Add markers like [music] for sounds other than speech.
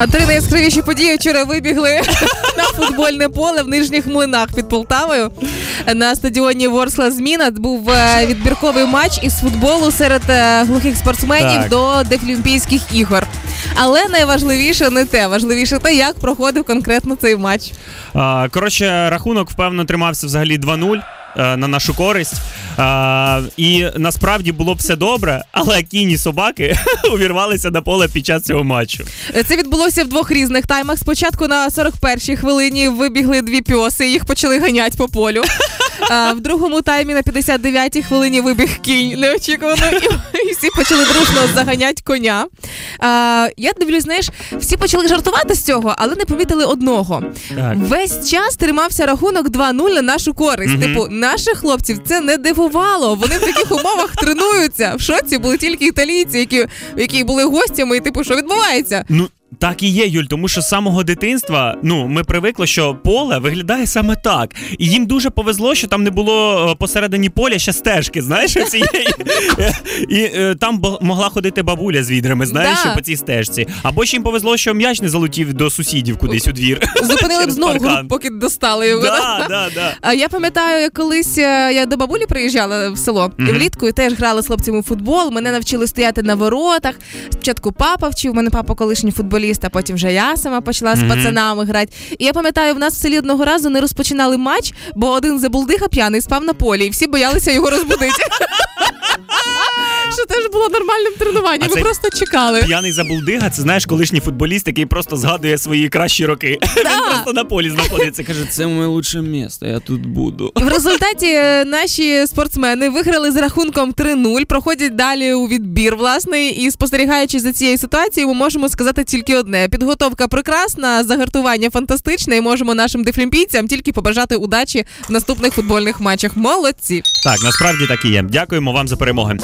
А Три найяскравіші події вчора вибігли [laughs] на футбольне поле в нижніх млинах під Полтавою. На стадіоні Ворскла Зміна був е, відбірковий матч із футболу серед е, глухих спортсменів Так. до Дефлімпійських ігор. Але найважливіше не те, важливіше те, як проходив конкретно цей матч. А, Коротше, рахунок впевнено тримався взагалі 2-0 е, на нашу користь. А, і насправді було б все добре, але кінні собаки [laughs] увірвалися на поле під час цього матчу. Е, Це відбулося в двох різних таймах. Спочатку на 41-й хвилині вибігли дві пьоси, їх почали ганяти по полю. А в другому таймі на 59-й хвилині вибіг кінь неочікувано, і, [laughs] і всі почали дружно заганяти коня. А, я дивлюсь, знаєш, всі почали жартувати з цього, але не помітили одного. Так. Весь час тримався рахунок 2-0 на нашу користь. Мгм. Типу, наших хлопців це не дивувало. Вони в таких умовах тренуються. В шоці були тільки італійці, які, які були гостями, і типу, що відбувається? Ну. Так і є, Юль, тому що з самого дитинства ну ми привикли, що поле виглядає саме так. І їм дуже повезло, що там не було е, посередині поля ще стежки, знаєш, [laughs] цієї. І е, там могла ходити бабуля з відрами, знаєш, по цій стежці. Або ще їм повезло, що м'яч не залетів до сусідів кудись у двір. [laughs] Зупинили б знову паркан. поки достали його. Да, да, да. А я пам'ятаю, колись е, я до бабулі приїжджала в село і влітку і теж грали з хлопцями у футбол. Мене навчили стояти на воротах. Спочатку папа вчив, у мене папа колишній футболіст, а потім вже я сама почала з пацанами грати. І я пам'ятаю, в нас в селі одного разу не розпочинали матч, бо один забулдиха п'яний спав на полі, і всі боялися його розбудити. [laughs] Що теж було нормальним тренуванням. А Ми просто чекали. П'яний забулдига, це знаєш, колишній футболіст, який просто згадує свої кращі роки. [laughs] Він просто на полі знаходиться. Каже, Це моє лучше місце, я тут буду. В результаті е, наші спортсмени виграли з рахунком 3-0, проходять далі у відбір. Власне, і спостерігаючи за цією ситуацією, ми можемо сказати тільки одне: підготовка прекрасна, загартування фантастичне, і можемо нашим дефлімпійцям тільки побажати удачі в наступних футбольних матчах. Молодці! Так, насправді так і є. Дякуємо вам за перемоги.